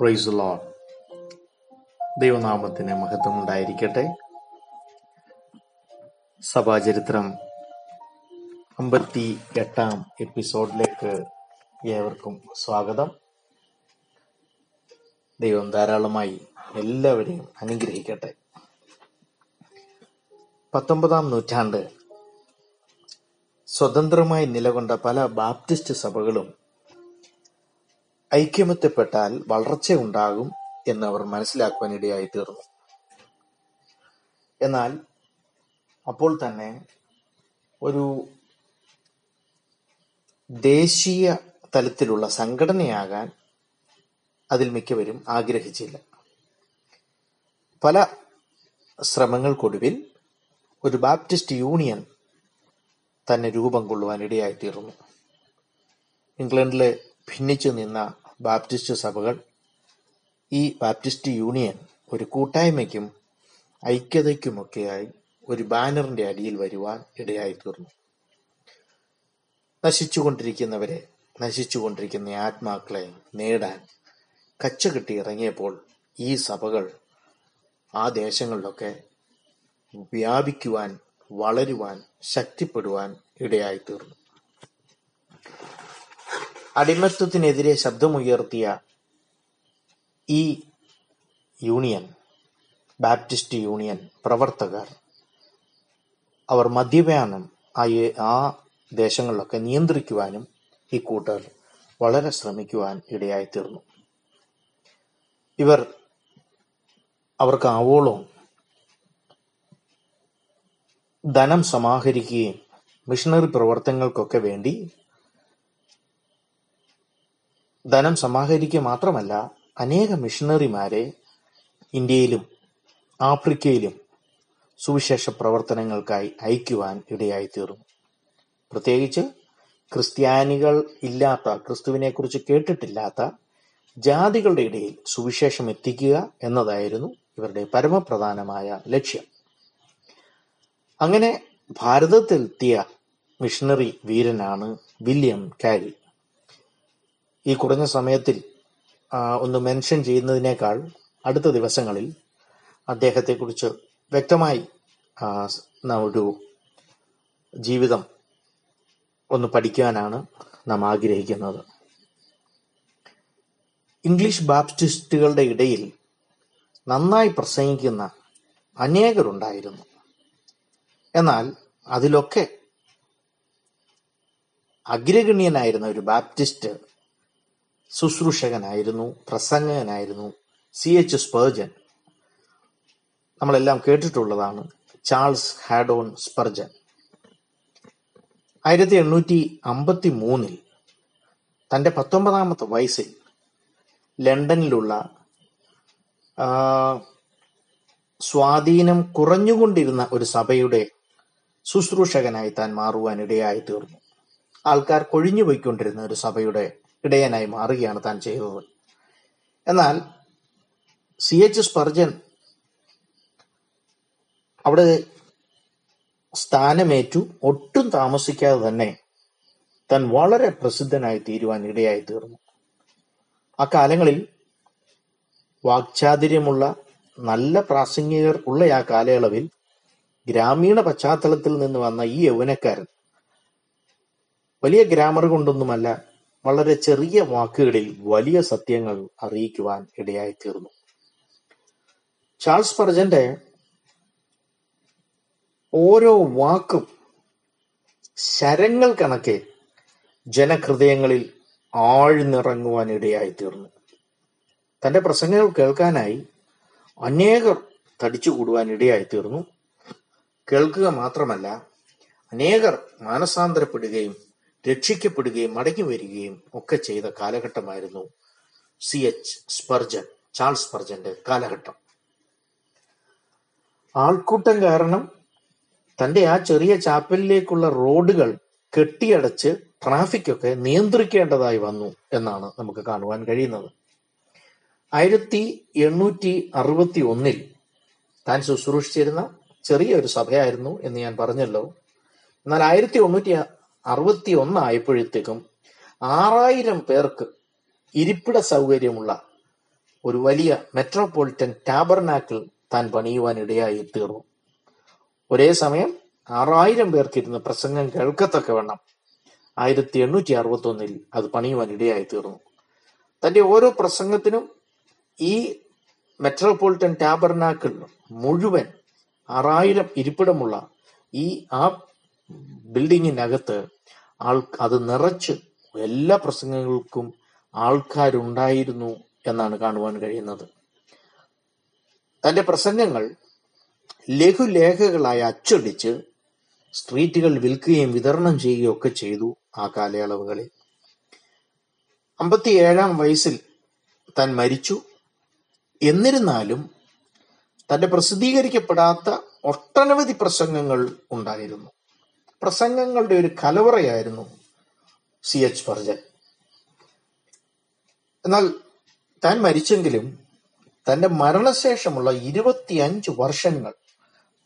Price loan ദൈവനാമത്തിന് മഹത്വം ഉണ്ടായിരിക്കട്ടെ. സഭാചരിത്രം അമ്പത്തി എട്ടാം എപ്പിസോഡിലേക്ക് ഏവർക്കും സ്വാഗതം. ദൈവം ധാരാളമായി എല്ലാവരെയും അനുഗ്രഹിക്കട്ടെ. പത്തൊമ്പതാം നൂറ്റാണ്ട് സ്വതന്ത്രമായി നിലകൊണ്ട പല ബാപ്റ്റിസ്റ്റ് സഭകളും ഐക്യമത്യപ്പെട്ടാൽ വളർച്ചയുണ്ടാകും എന്ന് അവർ മനസ്സിലാക്കുവാൻ ഇടയായി തീർന്നു എന്നാൽ അപ്പോൾ തന്നെ ഒരു ദേശീയ തലത്തിലുള്ള സംഘടനയാകാൻ അതിൽ മിക്കവരും ആഗ്രഹിച്ചില്ല പല ശ്രമങ്ങൾക്കൊടുവിൽ ഒരു ബാപ്റ്റിസ്റ്റ് യൂണിയൻ തന്നെ രൂപം കൊള്ളുവാൻ ഇടയായിത്തീർന്നു. ഇംഗ്ലണ്ടിലെ ഭിന്നിച്ചു നിന്ന ബാപ്റ്റിസ്റ്റ് സഭകൾ ഈ ബാപ്റ്റിസ്റ്റ് യൂണിയൻ ഒരു കൂട്ടായ്മയ്ക്കും ഐക്യതയ്ക്കുമൊക്കെയായി ഒരു ബാനറിന്റെ അടിയിൽ വരുവാൻ ഇടയായി തീർന്നു നശിച്ചുകൊണ്ടിരിക്കുന്നവരെ നശിച്ചുകൊണ്ടിരിക്കുന്ന ആത്മാക്കളെ നേടാൻ കച്ചകെട്ടി ഇറങ്ങിയപ്പോൾ ഈ സഭകൾ ആ ദേശങ്ങളിലൊക്കെ വ്യാപിക്കുവാൻ വളരുവാൻ ശക്തിപ്പെടുവാൻ ഇടയായി തീർന്നു അടിമത്വത്തിനെതിരെ ശബ്ദമുയർത്തിയ ഈ യൂണിയൻ ബാപ്റ്റിസ്റ്റ് യൂണിയൻ പ്രവർത്തകർ അവർ മദ്യപാനം ആ ആ ദേശങ്ങളിലൊക്കെ നിയന്ത്രിക്കുവാനും ഈ കൂട്ടർ വളരെ ശ്രമിക്കുവാൻ ഇടയായി തീർന്നു ഇവർ അവർക്ക് ആവോളം ധനം സമാഹരിക്കുകയും മിഷണറി പ്രവർത്തനങ്ങൾക്കൊക്കെ വേണ്ടി ധനം സമാഹരിക്കുക മാത്രമല്ല അനേക മിഷണറിമാരെ ഇന്ത്യയിലും ആഫ്രിക്കയിലും സുവിശേഷ പ്രവർത്തനങ്ങൾക്കായി അയക്കുവാൻ ഇടയായി തീർന്നു പ്രത്യേകിച്ച് ക്രിസ്ത്യാനികൾ ഇല്ലാത്ത ക്രിസ്തുവിനെക്കുറിച്ച് കേട്ടിട്ടില്ലാത്ത ജാതികളുടെ ഇടയിൽ സുവിശേഷം എത്തിക്കുക എന്നതായിരുന്നു ഇവരുടെ പരമപ്രധാനമായ ലക്ഷ്യം. അങ്ങനെ ഭാരതത്തിലെത്തിയ മിഷണറി വീരനാണ് വില്യം കാരി. ഈ കുറഞ്ഞ സമയത്തിൽ ഒന്ന് മെൻഷൻ ചെയ്യുന്നതിനേക്കാൾ അടുത്ത ദിവസങ്ങളിൽ അദ്ദേഹത്തെക്കുറിച്ച് വ്യക്തമായി ഒരു ജീവിതം ഒന്ന് പഠിക്കാനാണ് നാം ആഗ്രഹിക്കുന്നത്. ഇംഗ്ലീഷ് ബാപ്റ്റിസ്റ്റുകളുടെ ഇടയിൽ നന്നായി പ്രസംഗിക്കുന്ന അനേകരുണ്ടായിരുന്നു. എന്നാൽ അതിലൊക്കെ അഗ്രഗണ്യനായിരുന്ന ഒരു ബാപ്റ്റിസ്റ്റ് ശുശ്രൂഷകനായിരുന്നു പ്രസംഗകനായിരുന്നു സി എച്ച് സ്പെർജൻ. നമ്മളെല്ലാം കേട്ടിട്ടുള്ളതാണ് ചാൾസ് ഹാഡോൺ സ്പെർജൻ. ആയിരത്തി എണ്ണൂറ്റി അമ്പത്തി മൂന്നിൽ തന്റെ പത്തൊമ്പതാമത്തെ വയസ്സിൽ ലണ്ടനിലുള്ള സ്വാധീനം കുറഞ്ഞുകൊണ്ടിരുന്ന ഒരു സഭയുടെ ശുശ്രൂഷകനായി താൻ മാറുവാൻ ഇടയായി തീർന്നു. ആൾക്കാർ കൊഴിഞ്ഞുപോയിക്കൊണ്ടിരുന്ന ഒരു സഭയുടെ ഇടയനായി മാറുകയാണ് താൻ ചെയ്തത്. എന്നാൽ സി എച്ച് സ്പർജൻ അവിടെ സ്ഥാനമേറ്റു ഒട്ടും താമസിക്കാതെ തന്നെ താൻ വളരെ പ്രസിദ്ധനായി തീരുവാൻ ഇടയായി തീർന്നു. ആ കാലങ്ങളിൽ വാക്ചാതുര്യമുള്ള നല്ല പ്രാസംഗികർ ഉള്ള ആ കാലയളവിൽ ഗ്രാമീണ പശ്ചാത്തലത്തിൽ നിന്ന് വന്ന ഈ യൗവനക്കാരൻ വലിയ ഗ്രാമർ കൊണ്ടൊന്നുമല്ല വളരെ ചെറിയ വാക്കുകളിൽ വലിയ സത്യങ്ങൾ അറിയിക്കുവാൻ ഇടയായി തീർന്നു ചാൾസ് പർജന്റെ ഓരോ വാക്കും ശരങ്ങൾ കണക്കെ ജനഹൃദയങ്ങളിൽ ആഴ്ന്നിറങ്ങുവാൻ ഇടയായി തീർന്നു തന്റെ പ്രസംഗങ്ങൾ കേൾക്കാനായി അനേകർ തടിച്ചുകൂടുവാൻ ഇടയായി തീർന്നു കേൾക്കുക മാത്രമല്ല അനേകർ മാനസാന്തരപ്പെടുകയും രക്ഷിക്കപ്പെടുകയും മടങ്ങി വരികയും ഒക്കെ ചെയ്ത കാലഘട്ടമായിരുന്നു സി എച്ച് സ്പർജൻ ചാൾസ് സ്പർജന്റെ കാലഘട്ടം. ആൾക്കൂട്ടം കാരണം തന്റെ ആ ചെറിയ ചാപ്പലിലേക്കുള്ള റോഡുകൾ കെട്ടിയടച്ച് ട്രാഫിക്കൊക്കെ നിയന്ത്രിക്കേണ്ടതായി വന്നു എന്നാണ് നമുക്ക് കാണുവാൻ കഴിയുന്നത്. ആയിരത്തി എണ്ണൂറ്റി അറുപത്തി ഒന്നിൽ താൻ ശുശ്രൂഷിച്ചിരുന്ന ചെറിയ ഒരു സഭയായിരുന്നു എന്ന് ഞാൻ പറഞ്ഞല്ലോ. എന്നാൽ ആയിരത്തി എണ്ണൂറ്റി അറുപത്തി ഒന്നായപ്പോഴത്തേക്കും ആറായിരം പേർക്ക് ഇരിപ്പിട സൗകര്യമുള്ള ഒരു വലിയ മെട്രോപൊളിറ്റൻ ടാബർനാക്കിൾ താൻ പണിയുവാൻ ഇടയായി തീർന്നു. ഒരേ സമയം ആറായിരം പേർക്കിരുന്ന് പ്രസംഗം കേൾക്കത്തക്കവണ്ണം ആയിരത്തി എണ്ണൂറ്റി അറുപത്തി ഒന്നിൽ അത് പണിയുവാൻ ഇടയായി തീർന്നു. തന്റെ ഓരോ പ്രസംഗത്തിനും ഈ മെട്രോപൊളിറ്റൻ ടാബർനാക്കിൾ മുഴുവൻ ആറായിരം ഇരിപ്പിടമുള്ള ഈ ആ ബിൽഡിങ്ങിനകത്ത് ആൾ അത് നിറച്ച് എല്ലാ പ്രസംഗങ്ങൾക്കും ആൾക്കാരുണ്ടായിരുന്നു എന്നാണ് കാണുവാൻ കഴിയുന്നത്. തന്റെ പ്രസംഗങ്ങൾ ലഘുലേഖകളായി അച്ചടിച്ച് സ്ട്രീറ്റുകൾ വിൽക്കുകയും വിതരണം ചെയ്യുകയും ഒക്കെ ചെയ്തു ആ കാലയളവുകളിൽ. അമ്പത്തിയേഴാം വയസ്സിൽ താൻ മരിച്ചു. എന്നിരുന്നാലും തന്റെ പ്രസിദ്ധീകരിക്കപ്പെടാത്ത ഒട്ടനവധി പ്രസംഗങ്ങൾ ഉണ്ടായിരുന്നു. പ്രസംഗങ്ങളുടെ ഒരു കലവറയായിരുന്നു സി എച്ച് ഫർജൻ. എന്നാൽ താൻ മരിച്ചെങ്കിലും തന്റെ മരണശേഷമുള്ള ഇരുപത്തിയഞ്ച് വർഷങ്ങൾ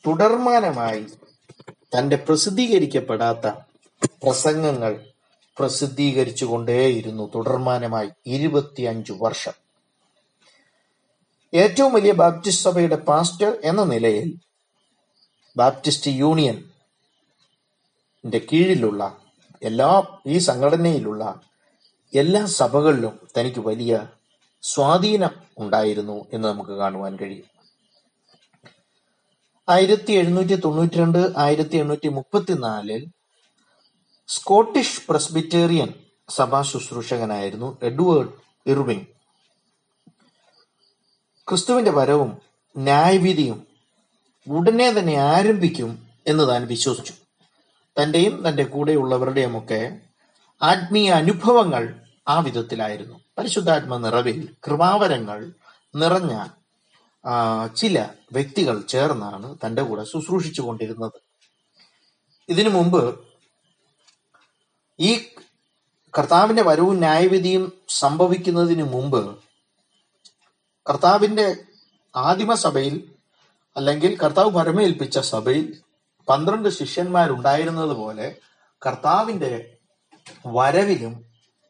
തുടർമാനമായി തന്റെ പ്രസിദ്ധീകരിക്കപ്പെടാത്ത പ്രസംഗങ്ങൾ പ്രസിദ്ധീകരിച്ചുകൊണ്ടേയിരുന്നു തുടർമാനമായി ഇരുപത്തിയഞ്ച് വർഷം. ഏറ്റവും വലിയ ബാപ്റ്റിസ്റ്റ് സഭയുടെ പാസ്റ്റർ എന്ന നിലയിൽ ബാപ്റ്റിസ്റ്റ് യൂണിയൻ കീഴിലുള്ള എല്ലാ ഈ സംഘടനയിലുള്ള എല്ലാ സഭകളിലും തനിക്ക് വലിയ സ്വാധീനം ഉണ്ടായിരുന്നു എന്ന് നമുക്ക് കാണുവാൻ കഴിയും. ആയിരത്തി എഴുന്നൂറ്റി തൊണ്ണൂറ്റി രണ്ട് ആയിരത്തി എണ്ണൂറ്റി മുപ്പത്തിനാലിൽ സ്കോട്ടിഷ് പ്രസ്ബിറ്റേറിയൻ സഭാ ശുശ്രൂഷകനായിരുന്നു എഡ്വേർഡ് ഇർവിംഗ് ക്രിസ്തുവിന്റെ വരവും ന്യായവിധിയും ഉടനെ തന്നെ ആരംഭിക്കും എന്ന് താൻ വിശ്വസിച്ചു. തന്റെയും തന്റെ കൂടെയുള്ളവരുടെയും ഒക്കെ ആത്മീയ അനുഭവങ്ങൾ ആ വിധത്തിലായിരുന്നു. പരിശുദ്ധാത്മ നിറവിൽ കൃപാവരങ്ങൾ നിറഞ്ഞ ചില വ്യക്തികൾ ചേർന്നാണ് തന്റെ കൂടെ ശുശ്രൂഷിച്ചു കൊണ്ടിരുന്നത്. ഇതിനു മുമ്പ് ഈ കർത്താവിന്റെ വരവും ന്യായവിധിയും സംഭവിക്കുന്നതിന് മുമ്പ് കർത്താവിന്റെ ആദിമ സഭയിൽ അല്ലെങ്കിൽ കർത്താവ് പരമേൽപ്പിച്ച സഭയിൽ പന്ത്രണ്ട് ശിഷ്യന്മാരുണ്ടായിരുന്നത് പോലെ കർത്താവിന്റെ വരവിലും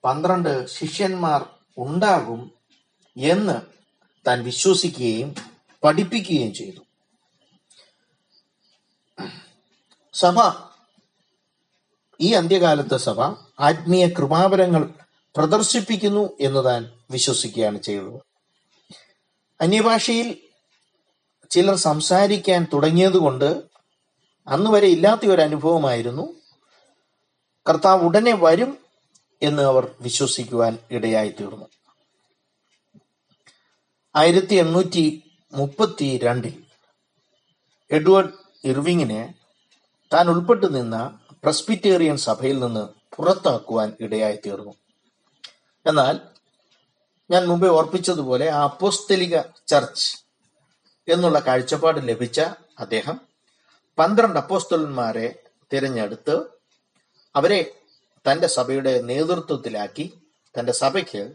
പന്ത്രണ്ട് ശിഷ്യന്മാർ ഉണ്ടാകും എന്ന് താൻ വിശ്വസിക്കുകയും പഠിപ്പിക്കുകയും ചെയ്തു. സഭ ഈ അന്ത്യകാലത്തെ സഭ ആത്മീയ കൃപാപരങ്ങൾ പ്രദർശിപ്പിക്കുന്നു എന്ന് താൻ വിശ്വസിക്കുകയാണ് ചെയ്തത്. അന്യഭാഷയിൽ ചിലർ സംസാരിക്കാൻ തുടങ്ങിയതുകൊണ്ട് അന്ന് വരെ ഇല്ലാത്ത ഒരു അനുഭവമായിരുന്നു കർത്താവ് ഉടനെ വരും എന്ന് അവർ വിശ്വസിക്കുവാൻ ഇടയായി തീർന്നു ആയിരത്തി എണ്ണൂറ്റി മുപ്പത്തി രണ്ടിൽ എഡ്വേർഡ് ഇർവിങ്ങിനെ താൻ ഉൾപ്പെട്ടു നിന്ന പ്രസ്ബിറ്റേറിയൻ സഭയിൽ നിന്ന് പുറത്താക്കുവാൻ ഇടയായി തീർന്നു എന്നാൽ ഞാൻ മുമ്പേ ഓർപ്പിച്ചതുപോലെ ആ അപ്പോസ്തലിക ചർച്ച് എന്നുള്ള കാഴ്ചപ്പാട് ലഭിച്ച അദ്ദേഹം പന്ത്രണ്ട് അപ്പോസ്തലന്മാരെ തിരഞ്ഞെടുത്ത് അവരെ തന്റെ സഭയുടെ നേതൃത്വത്തിലാക്കി. തന്റെ സഭയ്ക്ക്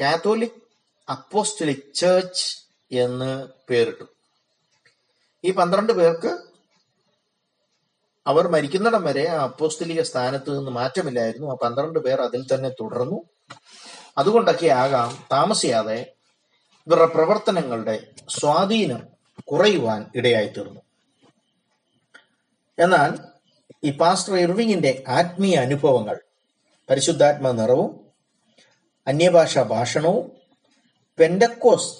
കാത്തോലിക് അപ്പോസ്റ്റലിക് ചേർച്ച് എന്ന് പേരിട്ടു. ഈ പന്ത്രണ്ട് പേർക്ക് അവർ മരിക്കുന്നിടം വരെ ആ അപ്പോസ്തലിക സ്ഥാനത്ത് നിന്ന് മാറ്റമില്ലായിരുന്നു. ആ പന്ത്രണ്ട് പേർ അതിൽ തന്നെ തുടർന്നു. അതുകൊണ്ടൊക്കെ ആകാം താമസിയാതെ ഇവരുടെ പ്രവർത്തനങ്ങളുടെ സ്വാധീനം കുറയുവാൻ ഇടയായി തീർന്നു എന്നാൽ ഈ പാസ്റ്റർ ഇർവിങ്ങിന്റെ ആത്മീയ അനുഭവങ്ങൾ പരിശുദ്ധാത്മ നിറവും അന്യഭാഷാ ഭാഷണവും പെൻഡക്കോസ്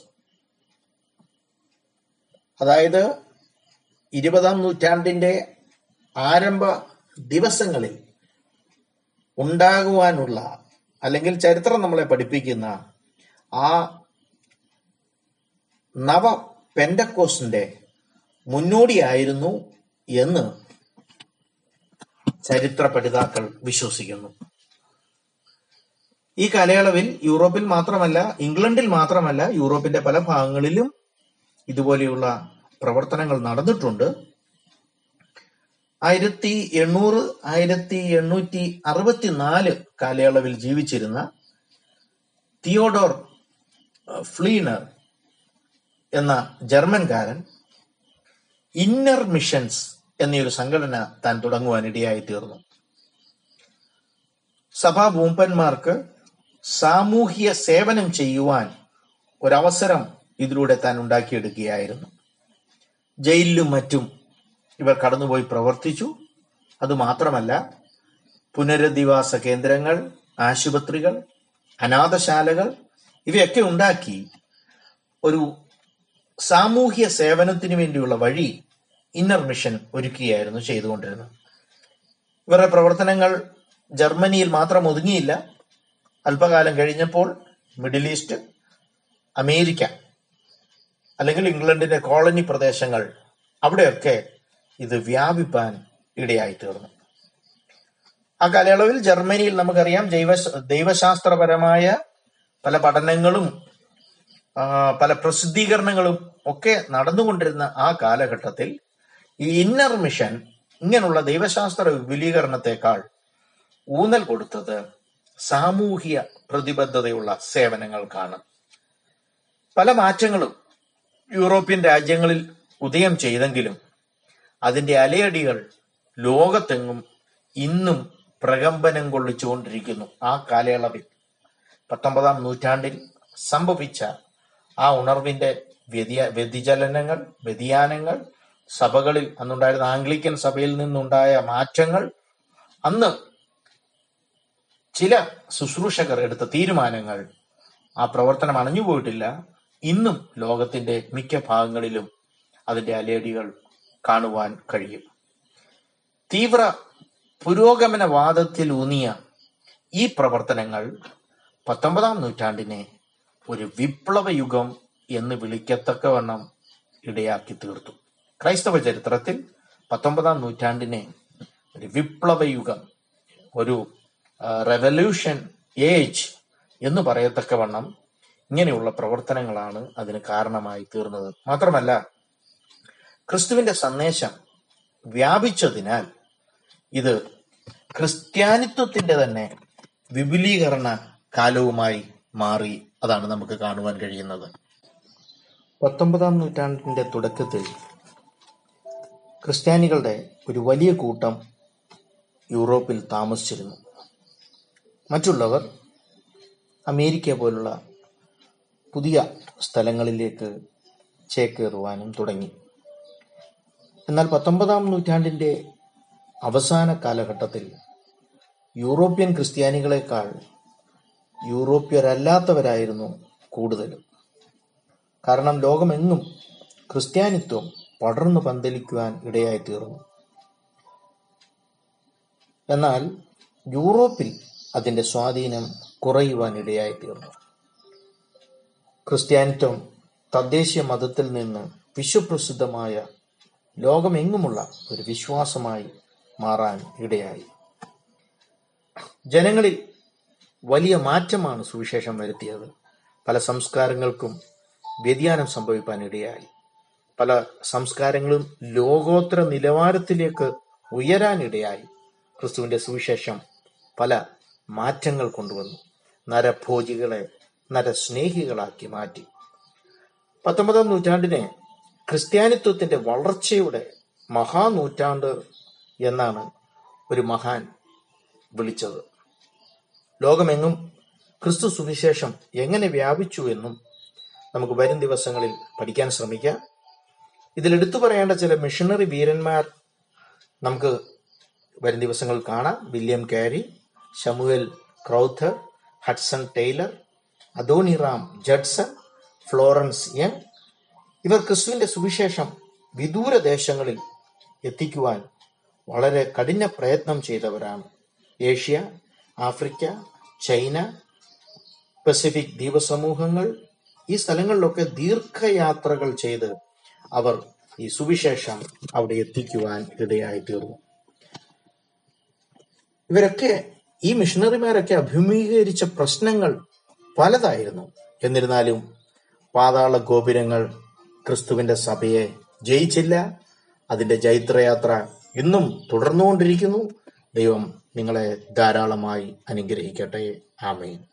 അതായത് ഇരുപതാം നൂറ്റാണ്ടിന്റെ ആരംഭ ദിവസങ്ങളിൽ ഉണ്ടാകുവാനുള്ള അല്ലെങ്കിൽ ചരിത്രം നമ്മളെ പഠിപ്പിക്കുന്ന ആ നവ പെൻഡക്കോസിന്റെ മുന്നോടിയായിരുന്നു എന്ന് ചരിത്ര പഠിതാക്കൾ വിശ്വസിക്കുന്നു. ഈ കാലയളവിൽ യൂറോപ്പിൽ മാത്രമല്ല ഇംഗ്ലണ്ടിൽ മാത്രമല്ല യൂറോപ്പിന്റെ പല ഭാഗങ്ങളിലും ഇതുപോലെയുള്ള പ്രവർത്തനങ്ങൾ നടന്നിട്ടുണ്ട്. ആയിരത്തി എണ്ണൂറ് ആയിരത്തി എണ്ണൂറ്റി അറുപത്തിനാല് കാലയളവിൽ ജീവിച്ചിരുന്ന തിയോഡോർ ഫ്ലീനർ എന്ന ജർമ്മൻകാരൻ ഇന്നർ മിഷൻസ് എന്നൊരു സംഘടന താൻ തുടങ്ങുവാനിടയായി തീർന്നു. സഭാ മൂപ്പന്മാർക്ക് സാമൂഹ്യ സേവനം ചെയ്യുവാൻ ഒരവസരം ഇതിലൂടെ താൻ ഉണ്ടാക്കിയെടുക്കുകയായിരുന്നു. ജയിലിലും മറ്റും ഇവർ കടന്നുപോയി പ്രവർത്തിച്ചു. അതുമാത്രമല്ല പുനരധിവാസ കേന്ദ്രങ്ങൾ ആശുപത്രികൾ അനാഥശാലകൾ ഇവയൊക്കെ ഉണ്ടാക്കി ഒരു സാമൂഹ്യ സേവനത്തിന് വേണ്ടിയുള്ള വഴി ഇന്നർ മിഷൻ ഒരുക്കുകയായിരുന്നു ചെയ്തുകൊണ്ടിരുന്നത്. ഇവരുടെ പ്രവർത്തനങ്ങൾ ജർമ്മനിയിൽ മാത്രം ഒതുങ്ങിയില്ല. അല്പകാലം കഴിഞ്ഞപ്പോൾ മിഡിൽ ഈസ്റ്റ് അമേരിക്ക അല്ലെങ്കിൽ ഇംഗ്ലണ്ടിന്റെ കോളനി പ്രദേശങ്ങൾ അവിടെയൊക്കെ ഇത് വ്യാപിപ്പാൻ ഇടയായി തീർന്നു. ആ കാലയളവിൽ ജർമ്മനിയിൽ നമുക്കറിയാം ജൈവ ദൈവശാസ്ത്രപരമായ പല പഠനങ്ങളും പല പ്രസിദ്ധീകരണങ്ങളും ഒക്കെ നടന്നുകൊണ്ടിരുന്ന ആ കാലഘട്ടത്തിൽ ഈ ഇന്നർ മിഷൻ ഇങ്ങനെയുള്ള ദൈവശാസ്ത്ര വിപുലീകരണത്തെക്കാൾ ഊന്നൽ കൊടുത്തത് സാമൂഹിക പ്രതിബദ്ധതയുള്ള സേവനങ്ങൾക്കാണ്. പല മാറ്റങ്ങളും യൂറോപ്യൻ രാജ്യങ്ങളിൽ ഉദയം ചെയ്തെങ്കിലും അതിന്റെ അലയടികൾ ലോകത്തെങ്ങും ഇന്നും പ്രകമ്പനം കൊള്ളിച്ചുകൊണ്ടിരിക്കുന്നു. ആ കാലയളവിൽ പത്തൊമ്പതാം നൂറ്റാണ്ടിൽ സംഭവിച്ച ആ ഉണർവിന്റെ വ്യതിയ വ്യതിചലനങ്ങൾ വ്യതിയാനങ്ങൾ സഭകളിൽ അന്നുണ്ടായിരുന്ന ആംഗ്ലിക്കൻ സഭയിൽ നിന്നുണ്ടായ മാറ്റങ്ങൾ അന്ന് ചില ശുശ്രൂഷകർ എടുത്ത തീരുമാനങ്ങൾ ആ പ്രവർത്തനം അണഞ്ഞുപോയിട്ടില്ല ഇന്നും ലോകത്തിന്റെ മിക്ക ഭാഗങ്ങളിലും അതിന്റെ അലേടികൾ കാണുവാൻ കഴിയും. തീവ്ര പുരോഗമനവാദത്തിൽ ഊന്നിയ ഈ പ്രവർത്തനങ്ങൾ പത്തൊമ്പതാം നൂറ്റാണ്ടിനെ ഒരു വിപ്ലവ യുഗം എന്ന് വിളിക്കത്തക്കവണ്ണം ഇടയാക്കി തീർത്തു. ക്രൈസ്തവ ചരിത്രത്തിൽ പത്തൊമ്പതാം നൂറ്റാണ്ടിനെ ഒരു വിപ്ലവയുഗം ഒരു റെവല്യൂഷൻ ഏജ് എന്ന് പറയത്തക്കവണ്ണം ഇങ്ങനെയുള്ള പ്രവർത്തനങ്ങളാണ് അതിന് കാരണമായി തീർന്നത്. മാത്രമല്ല ക്രിസ്തുവിന്റെ സന്ദേശം വ്യാപിച്ചതിനാൽ ഇത് ക്രിസ്ത്യാനിത്വത്തിന്റെ തന്നെ വിപുലീകരണ കാലവുമായി മാറി അതാണ് നമുക്ക് കാണുവാൻ കഴിയുന്നത്. പത്തൊമ്പതാം നൂറ്റാണ്ടിന്റെ തുടക്കത്തിൽ ക്രിസ്ത്യാനികളുടെ ഒരു വലിയ കൂട്ടം യൂറോപ്പിൽ താമസിച്ചിരുന്നു. മറ്റുള്ളവർ അമേരിക്ക പോലുള്ള പുതിയ സ്ഥലങ്ങളിലേക്ക് ചേക്കേറുവാനും തുടങ്ങി. എന്നാൽ പത്തൊമ്പതാം നൂറ്റാണ്ടിന്റെ അവസാന കാലഘട്ടത്തിൽ യൂറോപ്യൻ ക്രിസ്ത്യാനികളെക്കാൾ യൂറോപ്യരല്ലാത്തവരായിരുന്നു കൂടുതലും. കാരണം ലോകമെങ്ങും ക്രിസ്ത്യാനിത്വം പടർന്നു പന്തലിക്കുവാൻ ഇടയായി തീർന്നു. എന്നാൽ യൂറോപ്പിൽ അതിന്റെ സ്വാധീനം കുറയുവാൻ ഇടയായി തീർന്നു. ക്രിസ്ത്യാനിത്വം തദ്ദേശീയ മതത്തിൽ നിന്ന് വിശ്വപ്രസിദ്ധമായ ലോകമെങ്ങുമുള്ള ഒരു വിശ്വാസമായി മാറാൻ ഇടയായി. ജനങ്ങളിൽ വലിയ മാറ്റമാണ് സുവിശേഷം വരുത്തിയത്. പല സംസ്കാരങ്ങൾക്കും വ്യതിയാനം സംഭവിക്കാൻ ഇടയായി. പല സംസ്കാരങ്ങളും ലോകോത്തര നിലവാരത്തിലേക്ക് ഉയരാനിടയായി ക്രിസ്തുവിന്റെ സുവിശേഷം പല മാറ്റങ്ങൾ കൊണ്ടുവന്നു. നരഭോജികളെ നരസ്നേഹികളാക്കി മാറ്റി. പത്തൊമ്പതാം നൂറ്റാണ്ടിനെ ക്രിസ്ത്യാനിത്വത്തിന്റെ വളർച്ചയുടെ മഹാനൂറ്റാണ്ട് എന്നാണ് ഒരു മഹാൻ വിളിച്ചത്. ലോകമെങ്ങും ക്രിസ്തു സുവിശേഷം എങ്ങനെ വ്യാപിച്ചു എന്നും നമുക്ക് വരും ദിവസങ്ങളിൽ പഠിക്കാൻ ശ്രമിക്കാം. ഇതിൽ എടുത്തു പറയേണ്ട ചില മിഷണറി വീരന്മാർ നമുക്ക് വരും ദിവസങ്ങളിൽ കാണാം. William Carey Samuel Crowther Hudson Taylor Adoniram Judson Florence Young. ഇവർ ക്രിസ്തുവിന്റെ സുവിശേഷം വിദൂര ദേശങ്ങളിൽ എത്തിക്കുവാൻ വളരെ കഠിന പ്രയത്നം ചെയ്തവരാണ്. ഏഷ്യ ആഫ്രിക്ക ചൈന പസഫിക് ദ്വീപസമൂഹങ്ങൾ ഈ സ്ഥലങ്ങളിലൊക്കെ ദീർഘയാത്രകൾ ചെയ്ത് അവർ ഈ സുവിശേഷം അവിടെ എത്തിക്കുവാൻ ഇടയായി തീർന്നു ഇവരൊക്കെ ഈ മിഷണറിമാരൊക്കെ അഭിമുഖീകരിച്ച പ്രശ്നങ്ങൾ പലതായിരുന്നു. എന്നിരുന്നാലും പാതാള ഗോപുരങ്ങൾ ക്രിസ്തുവിന്റെ സഭയെ ജയിച്ചില്ല. അതിന്റെ ജൈത്രയാത്ര ഇന്നും തുടർന്നുകൊണ്ടിരിക്കുന്നു. ദൈവം നിങ്ങളെ ധാരാളമായി അനുഗ്രഹിക്കട്ടെ. ആമേൻ.